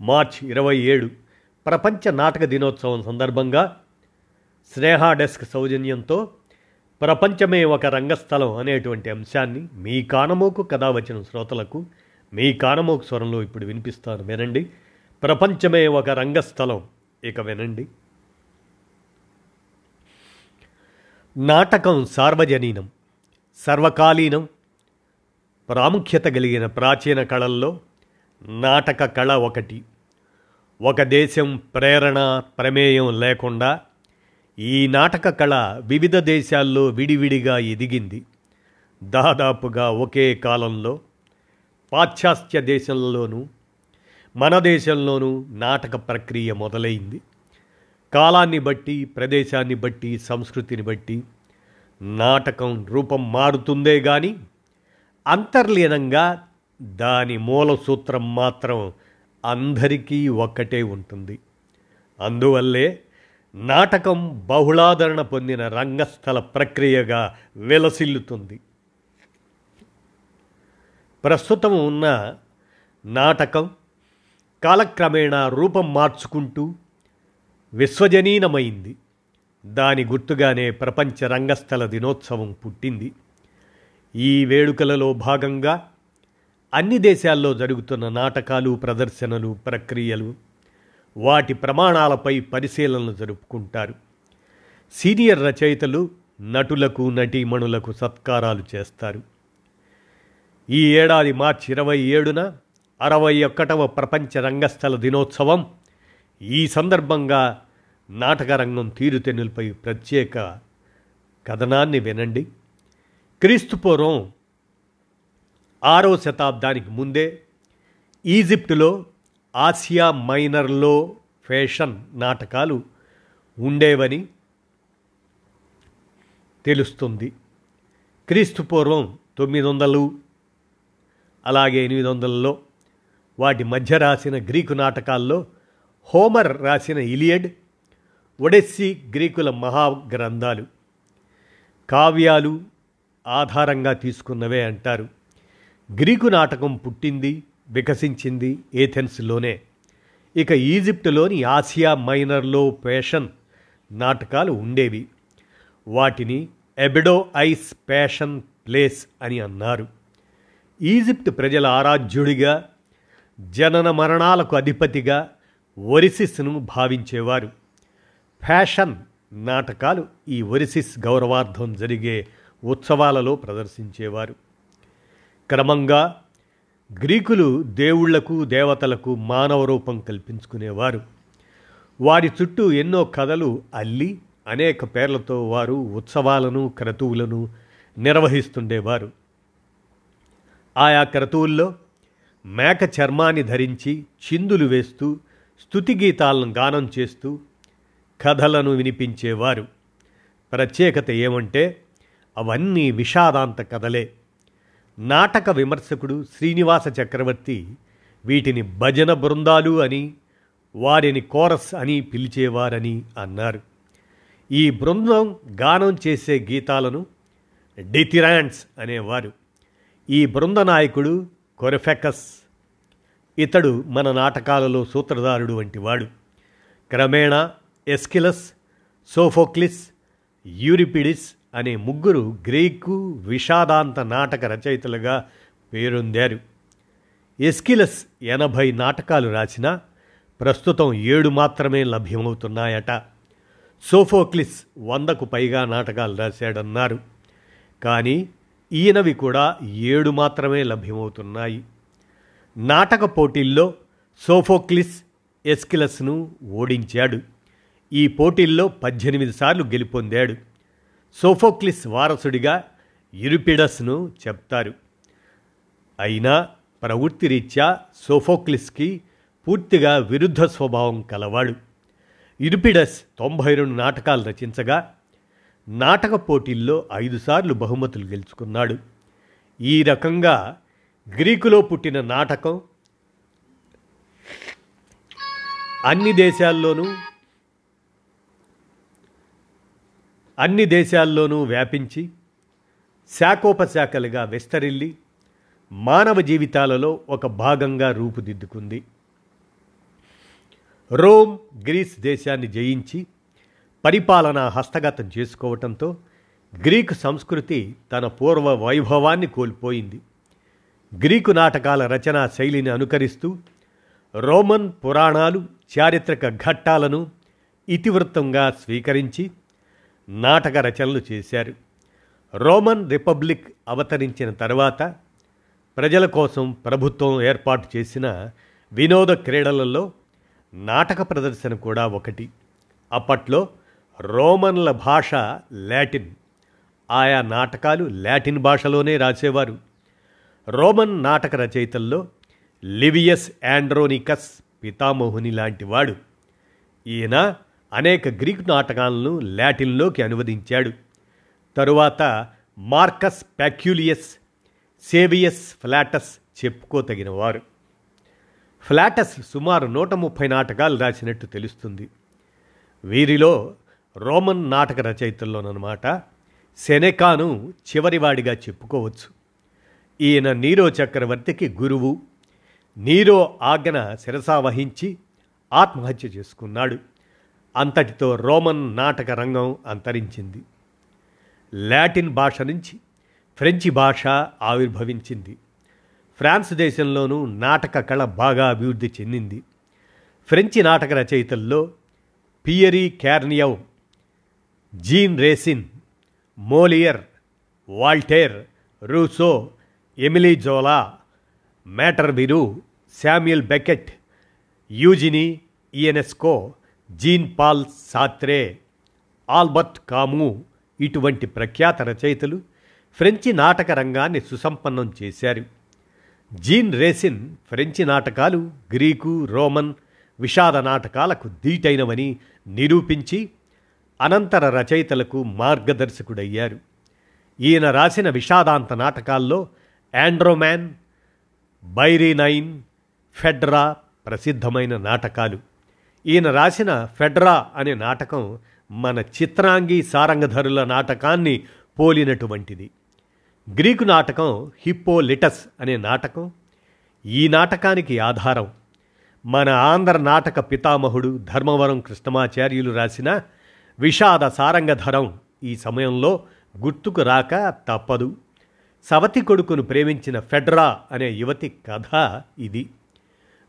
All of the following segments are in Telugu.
మార్చ్ ఇరవై ఏడు ప్రపంచ నాటక దినోత్సవం సందర్భంగా స్నేహ డెస్క్ సౌజన్యంతో ప్రపంచమే ఒక రంగస్థలం అనేటువంటి అంశాన్ని మీ కానమోకు కథ వచ్చిన శ్రోతలకు మీ కానమోకు స్వరంలో ఇప్పుడు వినిపిస్తాను వినండి. ప్రపంచమే ఒక రంగస్థలం ఇక వినండి. నాటకం సార్వజనీనం సర్వకాలీనం ప్రాముఖ్యత కలిగిన ప్రాచీన కళల్లో నాటక కళ ఒకటి. ఒక దేశం ప్రేరణ ప్రమేయం లేకుండా ఈ నాటక కళ వివిధ దేశాల్లో విడివిడిగా ఎదిగింది. దాదాపుగా ఒకే కాలంలో పాశ్చాత్య దేశంలోనూ మన దేశంలోనూ నాటక ప్రక్రియ మొదలైంది. కాలాన్ని బట్టి ప్రదేశాన్ని బట్టి సంస్కృతిని బట్టి నాటకం రూపం మారుతుందే కానీ అంతర్లీనంగా దాని మూల సూత్రం మాత్రం అందరికీ ఒక్కటే ఉంటుంది. అందువల్లే నాటకం బహుళాదరణ పొందిన రంగస్థల ప్రక్రియగా విలసిల్లుతుంది. ప్రస్తుతం ఉన్న నాటకం కాలక్రమేణా రూపం మార్చుకుంటూ విశ్వజనీనమైంది. దాని గుర్తుగానే ప్రపంచ రంగస్థల దినోత్సవం పుట్టింది. ఈ వేడుకలలో భాగంగా అన్ని దేశాల్లో జరుగుతున్న నాటకాలు ప్రదర్శనలు ప్రక్రియలు వాటి ప్రమాణాలపై పరిశీలనలు జరుపుకుంటారు. సీనియర్ రచయితలు నటులకు నటీమణులకు సత్కారాలు చేస్తారు. ఈ ఏడాది మార్చి ఇరవై ఏడున అరవై ఒకటవ ప్రపంచ రంగస్థల దినోత్సవం ఈ సందర్భంగా నాటకరంగం తీరుతెన్నులపై ప్రత్యేక కథనాన్ని వినండి. క్రీస్తుపూర్వం ఆరో శతాబ్దానికి ముందే ఈజిప్టులో ఆసియా మైనర్లో ఫ్యాషన్ నాటకాలు ఉండేవని తెలుస్తుంది. క్రీస్తుపూర్వం తొమ్మిది వందలు అలాగే ఎనిమిది వందలలో వాటి మధ్య రాసిన గ్రీకు నాటకాల్లో హోమర్ రాసిన ఇలియడ్ ఒడెస్సీ గ్రీకుల మహాగ్రంథాలు కావ్యాలు ఆధారంగా తీసుకున్నవే అంటారు. గ్రీకు నాటకం పుట్టింది వికసించింది ఏథెన్స్లోనే. ఇక ఈజిప్టులోని ఆసియా మైనర్లో పేషన్ నాటకాలు ఉండేవి. వాటిని ఎబిడో ఐస్ పేషన్ ప్లేస్ అని అన్నారు. ఈజిప్ట్ ప్రజల ఆరాధ్యుడిగా జనన మరణాలకు అధిపతిగా ఒరిసిస్ను భావించేవారు. ఫ్యాషన్ నాటకాలు ఈ ఒరిసిస్ గౌరవార్థం జరిగే ఉత్సవాలలో ప్రదర్శించేవారు. క్రమంగా గ్రీకులు దేవుళ్ళకు దేవతలకు మానవ రూపం కల్పించుకునేవారు. వారి చుట్టూ ఎన్నో కథలు అల్లి అనేక పేర్లతో వారు ఉత్సవాలను క్రతువులను నిర్వహిస్తుండేవారు. ఆయా క్రతువుల్లో మేక చర్మాన్ని ధరించి చిందులు వేస్తూ స్థుతి గీతాలను గానం చేస్తూ కథలను వినిపించేవారు. ప్రత్యేకత ఏమంటే అవన్నీ విషాదాంత కథలే. నాటక విమర్శకుడు శ్రీనివాస చక్రవర్తి వీటిని భజన బృందాలు అని వారిని కోరస్ అని పిలిచేవారని అన్నారు. ఈ బృందం గానం చేసే గీతాలను డిథిరాండ్స్ అనేవారు. ఈ బృంద నాయకుడు కొరఫెకస్. ఇతడు మన నాటకాలలో సూత్రధారుడు వంటివాడు. క్రమేణా ఎస్కిలస్ సోఫోక్లిస్ యూరిపిడిస్ అనే ముగ్గురు గ్రీకు విషాదాంత నాటక రచయితలుగా పేరొందారు. ఎస్కిలస్ ఎనభై నాటకాలు రాసినా ప్రస్తుతం ఏడు మాత్రమే లభ్యమవుతున్నాయట. సోఫోక్లిస్ వందకు పైగా నాటకాలు రాశాడన్నారు. కానీ ఈయనవి కూడా ఏడు మాత్రమే లభ్యమవుతున్నాయి. నాటక పోటీల్లో సోఫోక్లిస్ ఎస్కిలస్ను ఓడించాడు. ఈ పోటీల్లో పద్దెనిమిది సార్లు గెలుపొందాడు. సోఫోక్లిస్ వారసుడిగా యురిపిడస్ను చెప్తారు. అయినా ప్రవృత్తిరీత్యా సోఫోక్లిస్కి పూర్తిగా విరుద్ధ స్వభావం కలవాడు. ఇరిపిడస్ తొంభై రెండు నాటకాలు రచించగా నాటక పోటీల్లో ఐదుసార్లు బహుమతులు గెలుచుకున్నాడు. ఈ రకంగా గ్రీకులో పుట్టిన నాటకం అన్ని దేశాల్లోనూ అన్ని దేశాల్లోనూ వ్యాపించి శాఖోపశాఖలుగా విస్తరిల్లి మానవ జీవితాలలో ఒక భాగంగా రూపుదిద్దుకుంది. రోమ్ గ్రీస్ దేశాన్ని జయించి పరిపాలన హస్తగతం చేసుకోవటంతో గ్రీకు సంస్కృతి తన పూర్వ వైభవాన్ని కోల్పోయింది. గ్రీకు నాటకాల రచనా శైలిని అనుకరిస్తూ రోమన్ పురాణాలు చారిత్రక ఘట్టాలను ఇతివృత్తంగా స్వీకరించి నాటక రచనలు చేశారు. రోమన్ రిపబ్లిక్ అవతరించిన తర్వాత ప్రజల కోసం ప్రభుత్వం ఏర్పాటు చేసిన వినోద క్రీడలలో నాటక ప్రదర్శన కూడా ఒకటి. అప్పట్లో రోమన్ల భాష లాటిన్. ఆయా నాటకాలు లాటిన్ భాషలోనే రాసేవారు. రోమన్ నాటక రచయితల్లో లివియస్ యాండ్రోనికస్ పితామోహుని లాంటివాడు ఈయన అనేక గ్రీకు నాటకాలను లాటిన్లోకి అనువదించాడు. తరువాత మార్కస్ ప్యాక్యులియస్ సేవియస్ ఫ్లాటస్ చెప్పుకోతగినవారు. ఫ్లాటస్ సుమారు నూట ముప్పై నాటకాలు రాసినట్టు తెలుస్తుంది. వీరిలో రోమన్ నాటక రచయితల్లోనమాట సెనెకాను చివరివాడిగా చెప్పుకోవచ్చు. ఈయన నీరో చక్రవర్తికి గురువు. నీరో ఆజ్ఞ శిరసావహించి ఆత్మహత్య చేసుకున్నాడు. అంతటితో రోమన్ నాటక రంగం అంతరించింది. లాటిన్ భాష నుంచి ఫ్రెంచి భాష ఆవిర్భవించింది. ఫ్రాన్స్ దేశంలోనూ నాటక కళ బాగా అభివృద్ధి చెందింది. ఫ్రెంచి నాటక రచయితల్లో Pierre Corneille Jean Racine Moliere Voltaire Rousseau Emile Zola మ్యాటర్బిరు Samuel Beckett Eugene Ionesco Jean Paul Sartre Albert Camus ఇటువంటి ప్రఖ్యాత రచయితలు ఫ్రెంచి నాటక రంగాన్ని సుసంపన్నం చేశారు. జీన్ రేసిన్ ఫ్రెంచి నాటకాలు గ్రీకు రోమన్ విషాద నాటకాలకు దీటైనవని నిరూపించి అనంతర రచయితలకు మార్గదర్శకుడయ్యారు. ఈయన రాసిన విషాదాంత నాటకాల్లో ఆండ్రోమ్యాన్ బైరీనైన్ ఫెడ్రా ప్రసిద్ధమైన నాటకాలు. ఈయన రాసిన ఫెడ్రా అనే నాటకం మన చిత్రాంగి సారంగధరుల నాటకాన్ని పోలినటువంటిది. గ్రీకు నాటకం హిప్పోలిటస్ అనే నాటకం ఈ నాటకానికి ఆధారం. మన ఆంధ్ర నాటక పితామహుడు ధర్మవరం కృష్ణమాచార్యులు రాసిన విషాద సారంగధరం ఈ సమయంలో గుర్తుకు రాక తప్పదు. సవతి కొడుకును ప్రేమించిన ఫెడ్రా అనే యువతి కథ ఇది.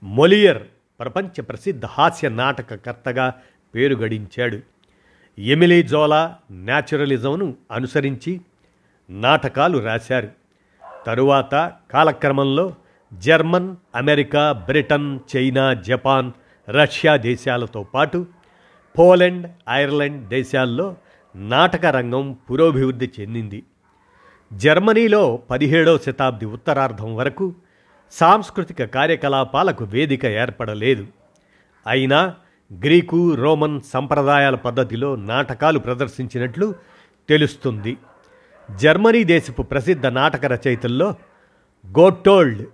మొలియర్ ప్రపంచ ప్రసిద్ధ హాస్య నాటకకర్తగా పేరు గడించాడు. ఎమిలీ జోలా న్యాచురలిజంను అనుసరించి నాటకాలు రాశారు. తరువాత కాలక్రమంలో German America Britain China Japan Russia దేశాలతో పాటు పోలెండ్ ఐర్లాండ్ దేశాల్లో నాటక రంగం పురోభివృద్ధి చెందింది. జర్మనీలో పదిహేడవ శతాబ్ది ఉత్తరార్ధం వరకు సాంస్కృతిక కార్యకలాపాలకు వేదిక ఏర్పడలేదు. అయినా గ్రీకు రోమన్ సంప్రదాయాల పద్ధతిలో నాటకాలు ప్రదర్శించినట్లు తెలుస్తుంది. జర్మనీ దేశపు ప్రసిద్ధ నాటక రచయితల్లో గోటోల్డ్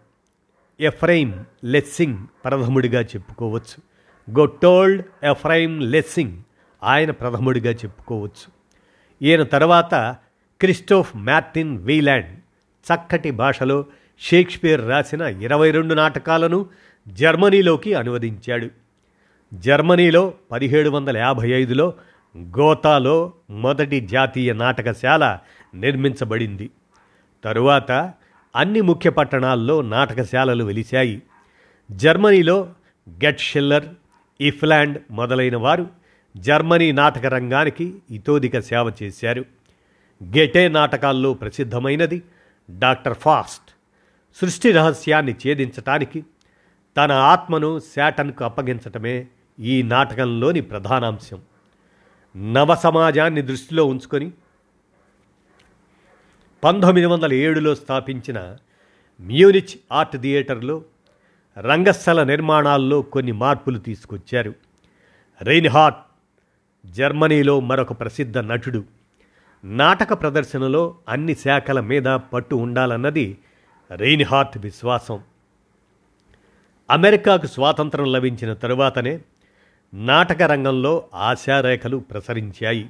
ఎఫ్రైమ్ లెస్సింగ్ ప్రథముడిగా చెప్పుకోవచ్చు. గొట్టోల్డ్ ఎఫ్రైమ్ లెస్సింగ్ ఆయన ప్రథముడిగా చెప్పుకోవచ్చు. ఈయన తర్వాత క్రిస్టోఫ్ మార్టిన్ వీలాండ్ చక్కటి భాషలో షేక్స్పియర్ రాసిన ఇరవై రెండు నాటకాలను జర్మనీలోకి అనువదించాడు. జర్మనీలో పదిహేడు వందల యాభై ఐదులో గోతాలో మొదటి జాతీయ నాటకశాల నిర్మించబడింది. తరువాత అన్ని ముఖ్య పట్టణాల్లో నాటకశాలలు వెలిశాయి. జర్మనీలో గెట్షిల్లర్ ఇఫ్లాండ్ మొదలైన వారు జర్మనీ నాటక రంగానికి ఇతోదిక సేవ చేశారు. గెటే నాటకాల్లో ప్రసిద్ధమైనది డాక్టర్ ఫాస్ట్. సృష్టి రహస్యాన్ని ఛేదించటానికి తన ఆత్మను శాటన్కు అప్పగించటమే ఈ నాటకంలోని ప్రధానాంశం. నవ సమాజాన్ని దృష్టిలో ఉంచుకొని పంతొమ్మిది వందల ఏడులో స్థాపించిన మ్యూనిచ్ ఆర్ట్ థియేటర్లో రంగస్థల నిర్మాణాల్లో కొన్ని మార్పులు తీసుకొచ్చారు. రెయిన్హార్ట్ జర్మనీలో మరొక ప్రసిద్ధ నటుడు. నాటక ప్రదర్శనలో అన్ని శాఖల మీద పట్టు ఉండాలన్నది రెయిన్హార్ట్ విశ్వాసం. అమెరికాకు స్వాతంత్రం లభించిన తరువాతనే నాటక రంగంలో ఆశారేఖలు ప్రసరించాయి.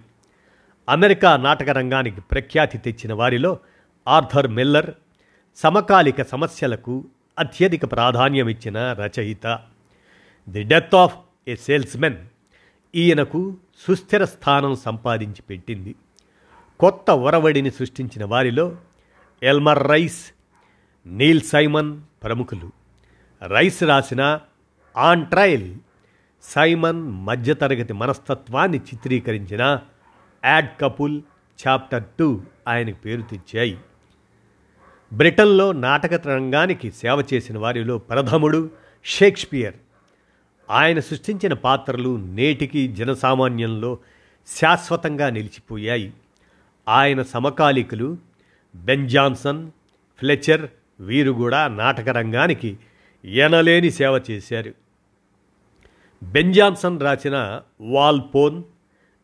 అమెరికా నాటక రంగానికి ప్రఖ్యాతి తెచ్చిన వారిలో ఆర్థర్ మిల్లర్ సమకాలిక సమస్యలకు అత్యధిక ప్రాధాన్యమిచ్చిన రచయిత. The death of a salesman ఈయనకు సుస్థిర స్థానం సంపాదించి పెట్టింది. కొత్త ఒరవడిని సృష్టించిన వారిలో ఎల్మర్ రైస్ నీల్ సైమన్ ప్రముఖులు. రైస్ రాసిన ఆన్ ట్రయల్ సైమన్ మధ్యతరగతి మనస్తత్వాన్ని చిత్రీకరించిన యాడ్ కపుల్ చాప్టర్ టూ ఆయనకు పేరు తెచ్చాయి. బ్రిటన్లో నాటక రంగానికి సేవ చేసిన వారిలో ప్రథముడు షేక్స్పియర్. ఆయన సృష్టించిన పాత్రలు నేటికి జనసామాన్యంలో శాశ్వతంగా నిలిచిపోయాయి. ఆయన సమకాలీకులు బెన్ జాన్సన్ ఫ్లెచర్ వీరు కూడా నాటక రంగానికి ఎనలేని సేవ చేశారు. బెంజాన్సన్ రాసిన రాసిన వాల్పోన్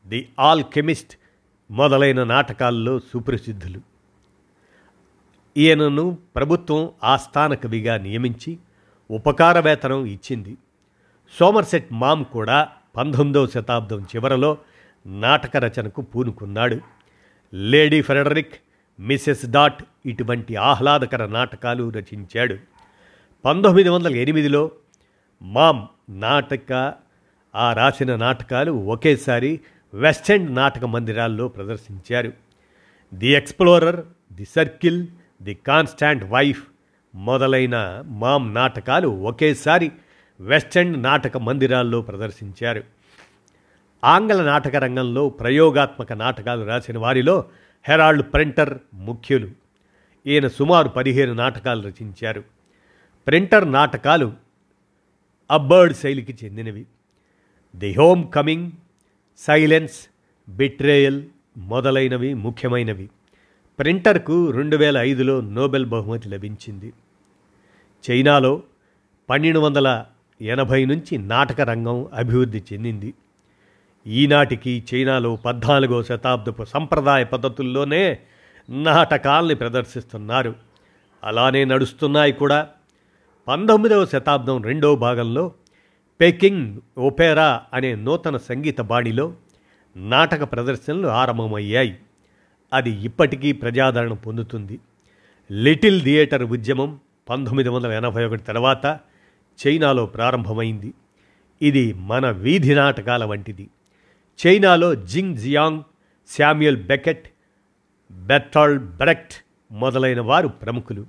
ది ఆల్ కెమిస్ట్ మొదలైన నాటకాల్లో సుప్రసిద్ధులు. ఈయనను ప్రభుత్వం ఆస్థాన కవిగా నియమించి ఉపకార వేతనం ఇచ్చింది. సోమర్సెట్ మామ్ కూడా పంతొమ్మిదవ శతాబ్దం చివరలో నాటక రచనకు పూనుకున్నాడు. లేడీ ఫెడరిక్ మిసెస్ డాట్ ఇటువంటి ఆహ్లాదకర నాటకాలు రచించాడు. పంతొమ్మిది వందల ఎనిమిదిలో మామ్ నాటక ఆ రాసిన నాటకాలు ఒకేసారి వెస్టెండ్ నాటక మందిరాల్లో ప్రదర్శించారు. The explorer the circle the constant wife మొదలైన మామ్ నాటకాలు ఒకేసారి వెస్టెండ్ నాటక మందిరాల్లో ప్రదర్శించారు. ఆంగ్ల నాటక రంగంలో ప్రయోగాత్మక నాటకాలు రాసిన వారిలో హెరాల్డ్ ప్రింటర్ ముఖ్యులు. ఈయన సుమారు పదిహేను నాటకాలు రచించారు. ప్రింటర్ నాటకాలు అబ్బర్డ్ శైలికి చెందినవి. The homecoming silence betrayal మొదలైనవి ముఖ్యమైనవి. ప్రింటర్కు రెండు వేల ఐదులో నోబెల్ బహుమతి లభించింది. చైనాలో పన్నెండు వందల ఎనభై నుంచి నాటక రంగం అభివృద్ధి చెందింది. ఈనాటికి చైనాలో పద్నాలుగో శతాబ్దపు సంప్రదాయ పద్ధతుల్లోనే నాటకాల్ని ప్రదర్శిస్తున్నారు. అలానే నడుస్తున్నాయి కూడా. పంతొమ్మిదవ శతాబ్దం రెండో భాగంలో పెకింగ్ ఒపేరా అనే నూతన సంగీత బాణిలో నాటక ప్రదర్శనలు ఆరంభమయ్యాయి. అది ఇప్పటికీ ప్రజాదరణ పొందుతుంది. లిటిల్ థియేటర్ ఉద్యమం పంతొమ్మిది వందల ఎనభై ఒకటి తర్వాత చైనాలో ప్రారంభమైంది. ఇది మన వీధి నాటకాల వంటిది. చైనాలో Jing Jiang Samuel Beckett Bertolt Brecht మొదలైన వారు ప్రముఖులు.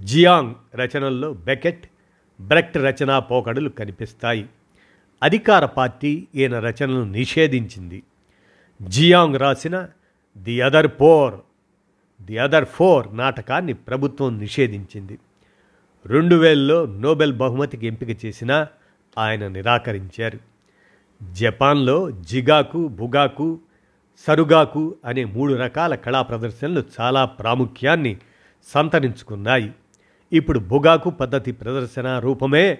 జియాంగ్ రచనల్లో బెకెట్ బ్రెక్ట్ రచనా పోకడలు కనిపిస్తాయి. అధికార పార్టీ ఈయన రచనలను నిషేధించింది. జియాంగ్ రాసిన the other shore the other shore నాటకాన్ని ప్రభుత్వం నిషేధించింది. రెండు వేలలో నోబెల్ బహుమతికి ఎంపిక చేసినా ఆయన నిరాకరించారు. జపాన్లో జిగాకు బుగాకు సరుగాకు అనే మూడు రకాల కళా ప్రదర్శనలు చాలా ప్రాముఖ్యాన్ని సంతరించుకున్నాయి. ఇప్పుడు బుగాకు పద్ధతి ప్రదర్శన రూపమే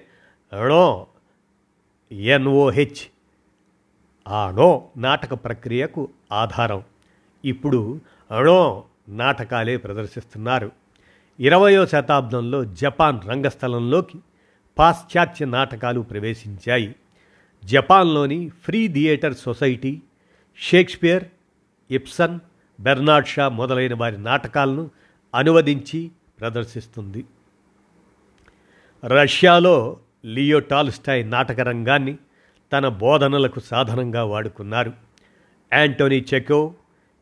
ణో ఎన్ఓహెచ్ ఆ ణో నాటక ప్రక్రియకు ఆధారం. ఇప్పుడు అణో నాటకాలే ప్రదర్శిస్తున్నారు. ఇరవయో శతాబ్దంలో జపాన్ రంగస్థలంలోకి పాశ్చాత్య నాటకాలు ప్రవేశించాయి. జపాన్లోని free theatre society Shakespeare Ibsen Bernard Shaw మొదలైన వారి నాటకాలను అనువదించి ప్రదర్శిస్తుంది. రష్యాలో లియో టాల్స్టాయ్ నాటక రంగాన్ని తన బోధనలకు సాధనంగా వాడుకున్నారు. Anton Chekhov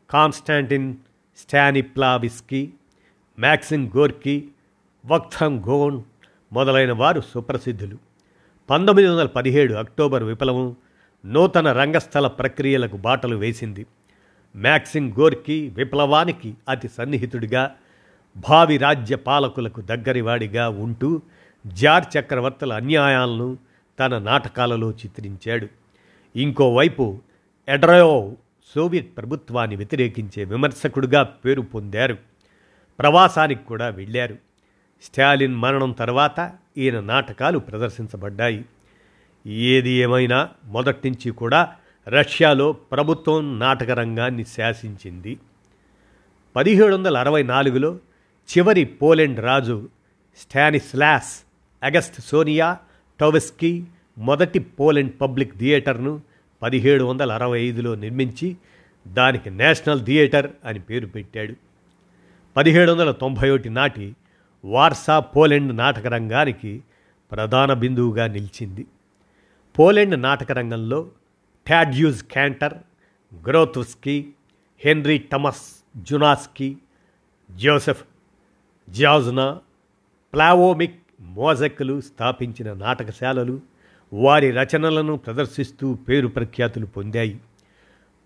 Konstantin Stanislavski Maxim Gorky వక్థం gonna మొదలైన వారు సుప్రసిద్ధులు. పంతొమ్మిది వందల పదిహేడు అక్టోబర్ విప్లవం నూతన రంగస్థల ప్రక్రియలకు బాటలు వేసింది. మ్యాక్సిమ్ గోర్కి విప్లవానికి అతి సన్నిహితుడిగా భావి రాజ్య పాలకులకు దగ్గరివాడిగా ఉంటూ జార్ చక్రవర్తుల అన్యాయాలను తన నాటకాలలో చిత్రించాడు. ఇంకోవైపు ఎడ్రయో సోవియట్ ప్రభుత్వాన్ని వ్యతిరేకించే విమర్శకుడిగా పేరు పొందారు. ప్రవాసానికి కూడా వెళ్ళారు. స్టాలిన్ మరణం తర్వాత ఈయన నాటకాలు ప్రదర్శించబడ్డాయి. ఏది ఏమైనా మొదటి నుంచి కూడా రష్యాలో ప్రభుత్వం నాటక రంగాన్ని శాసించింది. పదిహేడు వందల అరవై నాలుగులో చివరి పోలెండ్ రాజు స్టానిస్లాస్ అగస్ట్ సోనియా టోవెస్కీ మొదటి పోలెండ్ పబ్లిక్ థియేటర్ను పదిహేడు వందల అరవై ఐదులో నిర్మించి దానికి నేషనల్ థియేటర్ అని పేరు పెట్టాడు. పదిహేడు వందల తొంభై ఒకటి నాటి వార్సా పోలెండ్ నాటక రంగానికి ప్రధాన బిందువుగా నిలిచింది. పోలెండ్ నాటక రంగంలో Tadeusz Kantor Grotowski Henryk Tomaszewski Jozef Szajna Slawomir మోజెక్లు స్థాపించిన నాటకశాలలు వారి రచనలను ప్రదర్శిస్తూ పేరు ప్రఖ్యాతులు పొందాయి.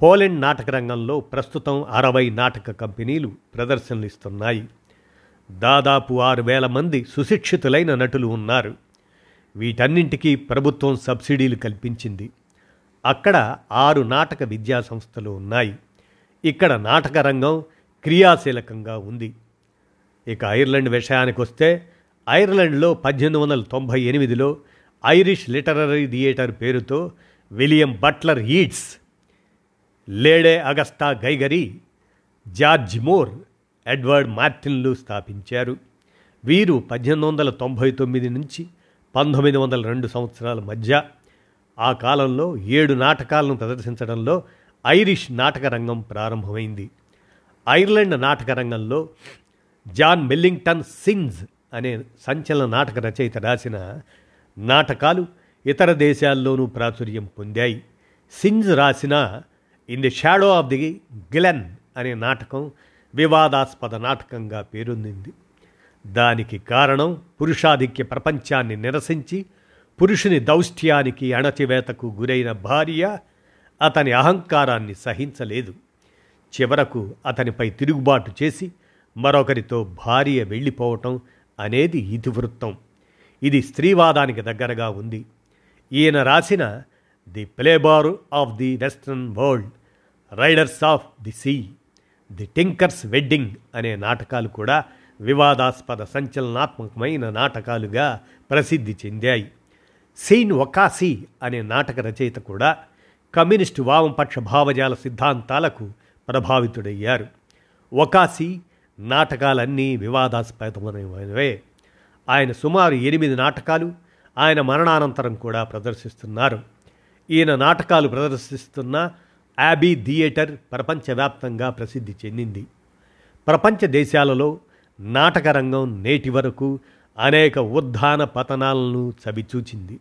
పోలెండ్ నాటక రంగంలో ప్రస్తుతం అరవై నాటక కంపెనీలు ప్రదర్శనలు ఇస్తున్నాయి. దాదాపు ఆరు వేల మంది సుశిక్షితులైన నటులు ఉన్నారు. వీటన్నింటికీ ప్రభుత్వం సబ్సిడీలు కల్పించింది. అక్కడ ఆరు నాటక విద్యా సంస్థలు ఉన్నాయి. ఇక్కడ నాటక రంగం క్రియాశీలకంగా ఉంది. ఇక ఐర్లాండ్ విషయానికి వస్తే ఐర్లాండ్లో పద్దెనిమిది వందల తొంభై ఎనిమిదిలో ఐరిష్ లిటరరీ థియేటర్ పేరుతో William Butler Yeats Lady Augusta Gregory George Moore Edward మార్టిన్లు స్థాపించారు. వీరు పద్దెనిమిది వందల తొంభై తొమ్మిది నుంచి పంతొమ్మిది వందల రెండు సంవత్సరాల మధ్య ఆ కాలంలో ఏడు నాటకాలను ప్రదర్శించడంలో ఐరిష్ నాటక రంగం ప్రారంభమైంది. ఐర్లాండ్ నాటక రంగంలో జాన్ మెల్లింగ్టన్ సింగ్స్ అనే సంచలన నాటక రచయిత రాసిన నాటకాలు ఇతర దేశాల్లోనూ ప్రాచుర్యం పొందాయి. సింగ్స్ రాసిన in the shadow of the glen అనే నాటకం వివాదాస్పద నాటకంగా పేరొందింది. దానికి కారణం పురుషాధిక్య ప్రపంచాన్ని నిరసించి పురుషుని దౌష్ట్యానికి అణచివేతకు గురైన భార్య అతని అహంకారాన్ని సహించలేదు. చివరకు అతనిపై తిరుగుబాటు చేసి మరొకరితో భార్య వెళ్ళిపోవటం అనేది ఇతివృత్తం. ఇది స్త్రీవాదానికి దగ్గరగా ఉంది. ఈయన రాసిన the playboy of the western world riders of the sea. The tinker's wedding అనే నాటకాలు కూడా వివాదాస్పద సంచలనాత్మకమైన నాటకాలుగా ప్రసిద్ధి చెందాయి. సెయిన్ ఒకాసి అనే నాటక రచయిత కూడా కమ్యూనిస్టు వామపక్ష భావజాల సిద్ధాంతాలకు ప్రభావితుడయ్యారు. ఒకాసి నాటకాలన్నీ వివాదాస్పదమైనవే. ఆయన సుమారు ఎనిమిది నాటకాలు ఆయన మరణానంతరం కూడా ప్రదర్శిస్తున్నారు. ఈయన నాటకాలు ప్రదర్శిస్తున్న యాబీ థియేటర్ ప్రపంచవ్యాప్తంగా ప్రసిద్ధి చెందింది. ప్రపంచ దేశాలలో నాటకరంగం నేటి వరకు అనేక ఉద్ధాన పతనాలను చవిచూచింది.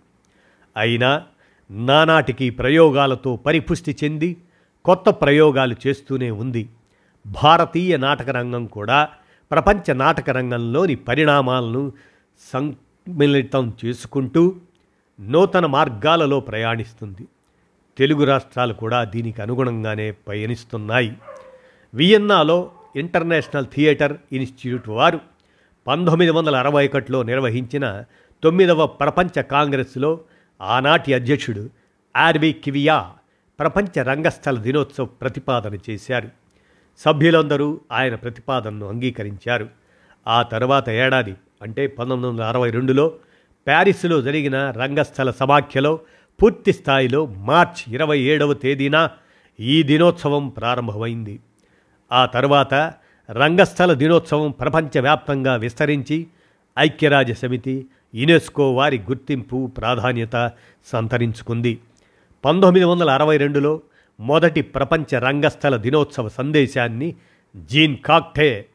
అయినా నానాటికి ప్రయోగాలతో పరిపుష్టి చెంది కొత్త ప్రయోగాలు చేస్తూనే ఉంది. భారతీయ నాటక రంగం కూడా ప్రపంచ నాటక రంగంలోని పరిణామాలను సమ్మిళితం చేసుకుంటూ నూతన మార్గాలలో ప్రయాణిస్తుంది. తెలుగు రాష్ట్రాలు కూడా దీనికి అనుగుణంగానే పయనిస్తున్నాయి. వియన్నాలో ఇంటర్నేషనల్ థియేటర్ ఇన్స్టిట్యూట్ వారు పంతొమ్మిది వందల అరవై ఒకటిలో నిర్వహించిన తొమ్మిదవ ప్రపంచ కాంగ్రెస్లో ఆనాటి అధ్యక్షుడు ఆర్వి కివియా ప్రపంచ రంగస్థల దినోత్సవ ప్రతిపాదన చేశారు. సభ్యులందరూ ఆయన ప్రతిపాదనను అంగీకరించారు. ఆ తర్వాత ఏడాది అంటే పంతొమ్మిది వందల అరవై రెండులో ప్యారిస్లో జరిగిన రంగస్థల సమాఖ్యలో పూర్తి స్థాయిలో మార్చ్ ఇరవై ఏడవ తేదీన ఈ దినోత్సవం ప్రారంభమైంది. ఆ తర్వాత రంగస్థల దినోత్సవం ప్రపంచవ్యాప్తంగా విస్తరించి ఐక్యరాజ్య సమితి యునెస్కో వారి గుర్తింపు ప్రాధాన్యత సంతరించుకుంది. పంతొమ్మిది వందల అరవై రెండులో మొదటి ప్రపంచ రంగస్థల దినోత్సవ సందేశాన్ని జీన్ కాక్టే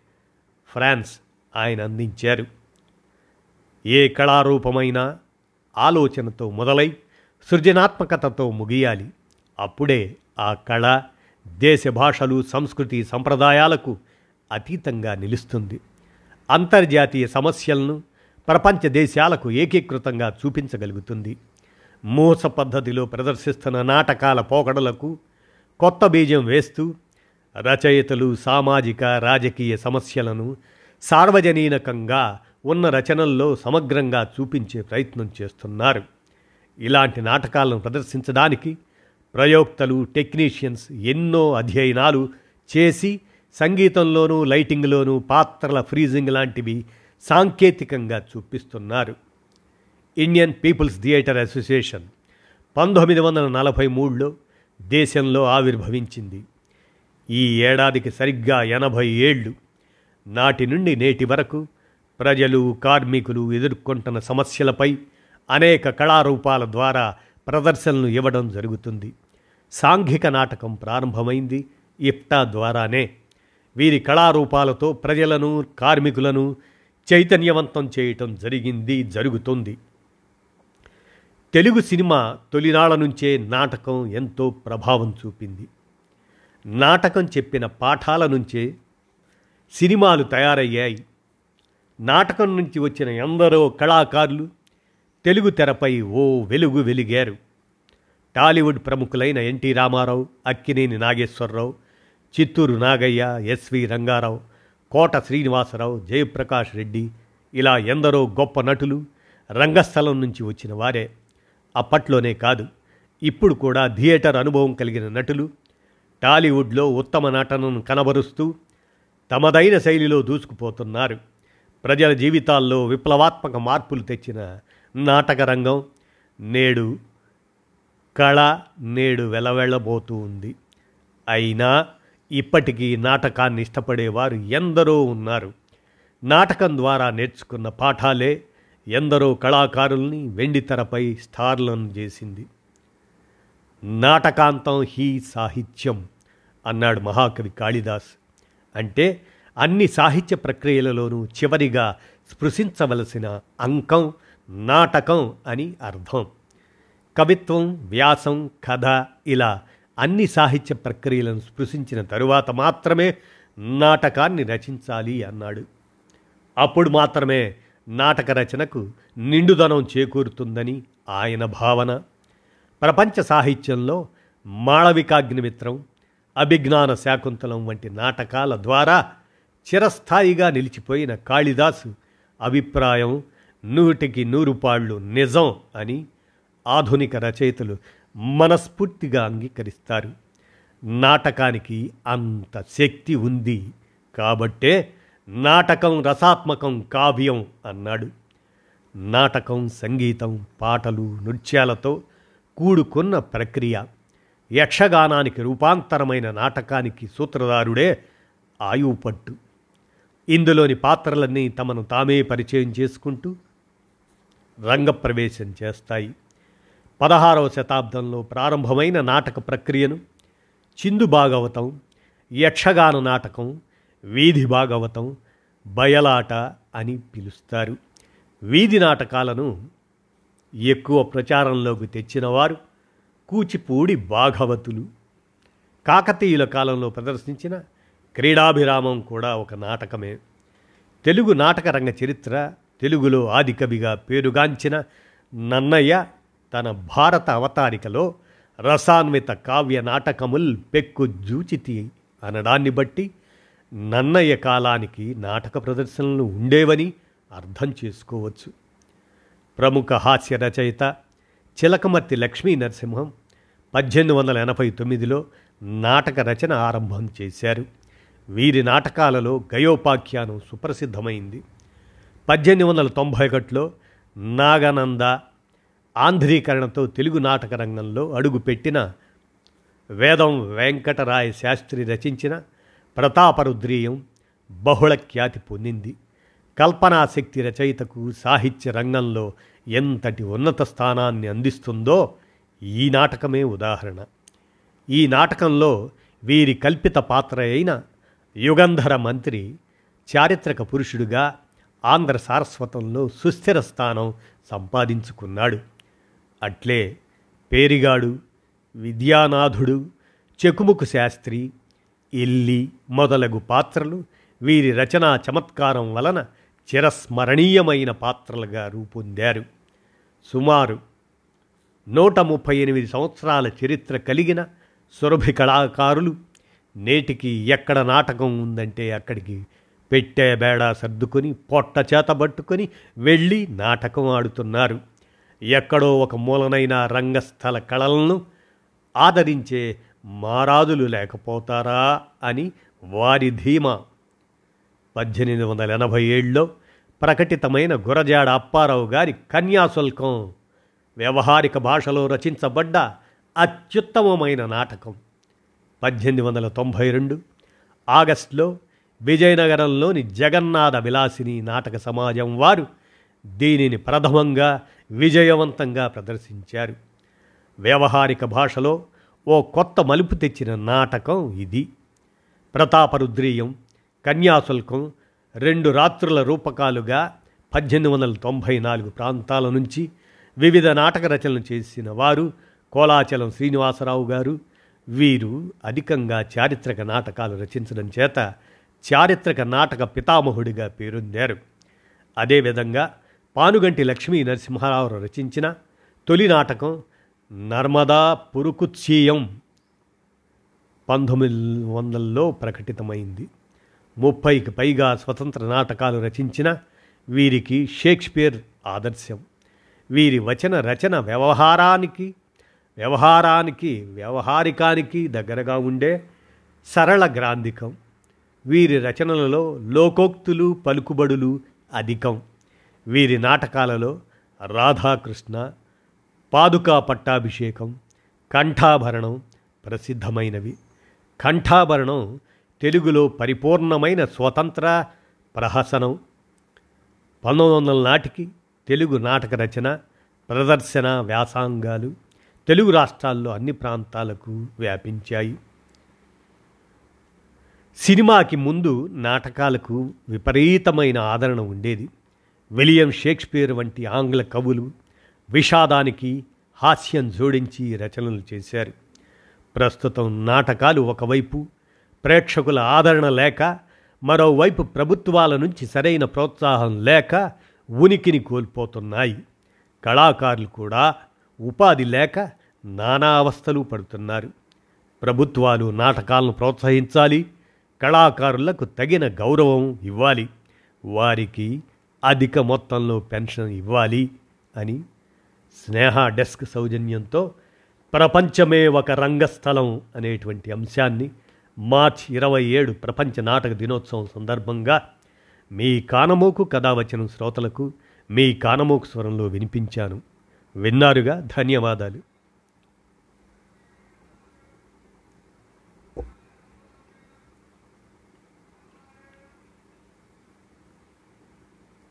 ఫ్రాన్స్ ఆయన అందించారు. ఏ కళారూపమైన ఆలోచనతో మొదలై సృజనాత్మకతతో ముగియాలి. అప్పుడే ఆ కళ దేశ భాషలు సంస్కృతి సంప్రదాయాలకు అతీతంగా నిలుస్తుంది. అంతర్జాతీయ సమస్యలను ప్రపంచ దేశాలకు ఏకీకృతంగా చూపించగలుగుతుంది. మూస పద్ధతిలో ప్రదర్శిస్తున్న నాటకాల పోకడలకు కొత్త బీజం వేస్తూ రచయితలు సామాజిక రాజకీయ సమస్యలను సార్వజనీనకంగా ఉన్న రచనల్లో సమగ్రంగా చూపించే ప్రయత్నం చేస్తున్నారు. ఇలాంటి నాటకాలను ప్రదర్శించడానికి ప్రయోక్తలు టెక్నీషియన్స్ ఎన్నో అధ్యయనాలు చేసి సంగీతంలోనూ లైటింగ్లోనూ పాత్రల ఫ్రీజింగ్ లాంటివి సాంకేతికంగా చూపిస్తున్నారు. ఇండియన్ పీపుల్స్ థియేటర్ అసోసియేషన్ పంతొమ్మిది వందల నలభై మూడులో దేశంలో ఆవిర్భవించింది. ఈ ఏడాదికి సరిగ్గా ఎనభై ఏళ్ళు. నాటి నుండి నేటి వరకు ప్రజలు కార్మికులు ఎదుర్కొంటున్న సమస్యలపై అనేక కళారూపాల ద్వారా ప్రదర్శనలు ఇవ్వడం జరుగుతుంది. సాంఘిక నాటకం ప్రారంభమైంది. ఇప్టా ద్వారానే వీరి కళారూపాలతో ప్రజలను కార్మికులను చైతన్యవంతం చేయటం జరిగింది జరుగుతుంది. తెలుగు సినిమా తొలినాళ్ళ నుంచే నాటకం ఎంతో ప్రభావం చూపింది. నాటకం చెప్పిన పాఠాల నుంచే సినిమాలు తయారయ్యాయి. నాటకం నుంచి వచ్చిన ఎందరో కళాకారులు తెలుగు తెరపై ఓ వెలుగు వెలిగారు. టాలీవుడ్ ప్రముఖులైన ఎన్టీ రామారావు అక్కినేని నాగేశ్వరరావు చిత్తూరు నాగయ్య ఎస్వి రంగారావు కోట శ్రీనివాసరావు జయప్రకాష్ రెడ్డి ఇలా ఎందరో గొప్ప నటులు రంగస్థలం నుంచి వచ్చిన వారే. అప్పట్లోనే కాదు ఇప్పుడు కూడా థియేటర్ అనుభవం కలిగిన నటులు టాలీవుడ్లో ఉత్తమ నటనను కనబరుస్తూ తమదైన శైలిలో దూసుకుపోతున్నారు. ప్రజల జీవితాల్లో విప్లవాత్మక మార్పులు తెచ్చిన నాటకరంగం నేడు కళ నేడు వెలవెళ్ళబోతూ ఉంది. అయినా ఇప్పటికీ నాటకాన్ని ఇష్టపడేవారు ఎందరో ఉన్నారు. నాటకం ద్వారా నేర్చుకున్న పాఠాలే ఎందరో కళాకారుల్ని వెండితెరపై స్టార్లను చేసింది. నాటకాంతం హీ సాహిత్యం అన్నాడు మహాకవి కాళిదాస్. అంటే అన్ని సాహిత్య ప్రక్రియలలోనూ చివరిగా స్పృశించవలసిన అంకం నాటకం అని అర్థం. కవిత్వం వ్యాసం కథ ఇలా అన్ని సాహిత్య ప్రక్రియలను స్పృశించిన తరువాత మాత్రమే నాటకాన్ని రచించాలి అన్నాడు. అప్పుడు మాత్రమే నాటక రచనకు నిండుదనం చేకూరుతుందని ఆయన భావన. ప్రపంచ సాహిత్యంలో మాళవికాగ్నిమిత్రం అభిజ్ఞాన శాకుంతలం వంటి నాటకాల ద్వారా చిరస్థాయిగా నిలిచిపోయిన కాళిదాసు అభిప్రాయం నూటికి నూరు పాళ్ళు నిజం అని ఆధునిక రచయితలు మనస్ఫూర్తిగా అంగీకరిస్తారు. నాటకానికి అంత శక్తి ఉంది కాబట్టే నాటకం రసాత్మకం కావ్యం అన్నాడు. నాటకం సంగీతం పాటలు నృత్యాలతో కూడుకున్న ప్రక్రియ. యక్షగానానికి రూపాంతరమైన నాటకానికి సూత్రధారుడే ఆయువుపట్టు ఇందులోని పాత్రలన్నీ తమను తామే పరిచయం చేసుకుంటూ రంగప్రవేశం చేస్తాయి. పదహారవ శతాబ్దంలో ప్రారంభమైన నాటక ప్రక్రియను చిందు భాగవతం యక్షగాన నాటకం వీధి భాగవతం బయలాట అని పిలుస్తారు. వీధి నాటకాలను ఎక్కువ ప్రచారంలోకి తెచ్చినవారు కూచిపూడి భాగవతులు. కాకతీయుల కాలంలో ప్రదర్శించిన క్రీడాభిరామం కూడా ఒక నాటకమే. తెలుగు నాటక రంగ చరిత్ర తెలుగులో ఆదికవిగా పేరుగాంచిన నన్నయ్య తన భారత అవతారికలో రసాన్విత కావ్య నాటకముల్ పెక్కు జూచితి అనడాన్ని బట్టి నన్నయ్య కాలానికి నాటక ప్రదర్శనలు ఉండేవని అర్థం చేసుకోవచ్చు. ప్రముఖ హాస్య రచయిత చిలకమర్తి లక్ష్మీ నరసింహం పద్దెనిమిది వందల ఎనభై తొమ్మిదిలో నాటక రచన ఆరంభం చేశారు. వీరి నాటకాలలో గయోపాఖ్యానం సుప్రసిద్ధమైంది. పద్దెనిమిది వందల తొంభై ఒకటిలో నాగానంద ఆంధ్రీకరణతో తెలుగు నాటక రంగంలో అడుగుపెట్టిన వేదం వెంకటరాయ శాస్త్రి రచించిన ప్రతాపరుద్రీయం బహుళ ఖ్యాతి పొందింది. కల్పనాశక్తి రచయితకు సాహిత్య రంగంలో ఎంతటి ఉన్నత స్థానాన్ని అందిస్తుందో ఈ నాటకమే ఉదాహరణ. ఈ నాటకంలో వీరి కల్పిత పాత్ర అయిన యుగంధర మంత్రి చారిత్రక పురుషుడుగా ఆంధ్ర సారస్వతంలో సుస్థిర స్థానం సంపాదించుకున్నాడు. అట్లే పేరిగాడు విద్యానాథుడు చెకుముకు శాస్త్రి ఎల్లి మొదలగు పాత్రలు వీరి రచనా చమత్కారం వలన చిరస్మరణీయమైన పాత్రలుగా రూపొందారు. సుమారు నూట ముప్పై ఎనిమిది సంవత్సరాల చరిత్ర కలిగిన సురభి కళాకారులు నేటికి ఎక్కడ నాటకం ఉందంటే అక్కడికి పెట్టే బేడా సర్దుకొని పొట్ట చేత పట్టుకొని వెళ్ళి నాటకం ఆడుతున్నారు. ఎక్కడో ఒక మూలనైన రంగస్థల కళలను ఆదరించే మారాదులు లేకపోతారా అని వారి ధీమా. పద్దెనిమిది వందల ఎనభై ఏడులో ప్రకటితమైన గురజాడ అప్పారావు గారి కన్యాశుల్కం వ్యవహారిక భాషలో రచించబడ్డ అత్యుత్తమమైన నాటకం. పద్దెనిమిది వందల తొంభై రెండు ఆగస్టులో విజయనగరంలోని జగన్నాథ విలాసిని నాటక సమాజం వారు దీనిని ప్రథమంగా విజయవంతంగా ప్రదర్శించారు. వ్యవహారిక భాషలో ఓ కొత్త మలుపు తెచ్చిన నాటకం ఇది. ప్రతాపరుద్రీయం కన్యాశుల్కం రెండు రాత్రుల రూపకాలుగా పద్దెనిమిది వందల తొంభై నాలుగు ప్రాంతాల నుంచి వివిధ నాటక రచనలు చేసిన వారు కోలాచలం శ్రీనివాసరావు గారు వీరు అధికంగా చారిత్రక నాటకాలు రచించడం చేత చారిత్రక నాటక పితామహుడిగా పేరొందారు. అదేవిధంగా పానుగంటి లక్ష్మీ నరసింహారావు రచించిన తొలి నాటకం నర్మదా పురుకుత్సీయం పంతొమ్మిది వందల్లో ప్రకటితమైంది. ముప్పైకి పైగా స్వతంత్ర నాటకాలు రచించిన వీరికి షేక్స్పియర్ ఆదర్శం. వీరి వచన రచన వ్యవహారానికి వ్యవహారానికి వ్యవహారికానికి దగ్గరగా ఉండే సరళ గ్రాంధికం. వీరి రచనలలో లోకోక్తులు పలుకుబడులు అధికం. వీరి నాటకాలలో రాధాకృష్ణ పాదుకా పట్టాభిషేకం కంఠాభరణం ప్రసిద్ధమైనవి. కంఠాభరణం తెలుగులో పరిపూర్ణమైన స్వతంత్ర ప్రహసనం. పంతొమ్మిది వందల నాటికి తెలుగు నాటక రచన ప్రదర్శన వ్యాసాంగాలు తెలుగు రాష్ట్రాల్లో అన్ని ప్రాంతాలకు వ్యాపించాయి. సినిమాకి ముందు నాటకాలకు విపరీతమైన ఆదరణ ఉండేది. విలియం షేక్స్పియర్ వంటి ఆంగ్ల కవులు విషాదానికి హాస్యం జోడించి రచనలు చేశారు. ప్రస్తుతం నాటకాలు ఒకవైపు ప్రేక్షకుల ఆదరణ లేక మరోవైపు ప్రభుత్వాల నుంచి సరైన ప్రోత్సాహం లేక ఉనికిని కోల్పోతున్నాయి. కళాకారులు కూడా ఉపాధి లేక నానా అవస్థలు పడుతున్నారు. ప్రభుత్వాలు నాటకాలను ప్రోత్సహించాలి కళాకారులకు తగిన గౌరవం ఇవ్వాలి. వారికి అధిక మొత్తంలో పెన్షన్ ఇవ్వాలి అని స్నేహ డెస్క్ సౌజన్యంతో ప్రపంచమే ఒక రంగస్థలం అనేటువంటి అంశాన్ని మార్చ్ ఇరవై ఏడు ప్రపంచ నాటక దినోత్సవం సందర్భంగా మీ కానమోకు కథావచనం శ్రోతలకు మీ కానమోకు స్వరంలో వినిపించాను. విన్నారుగా? ధన్యవాదాలు.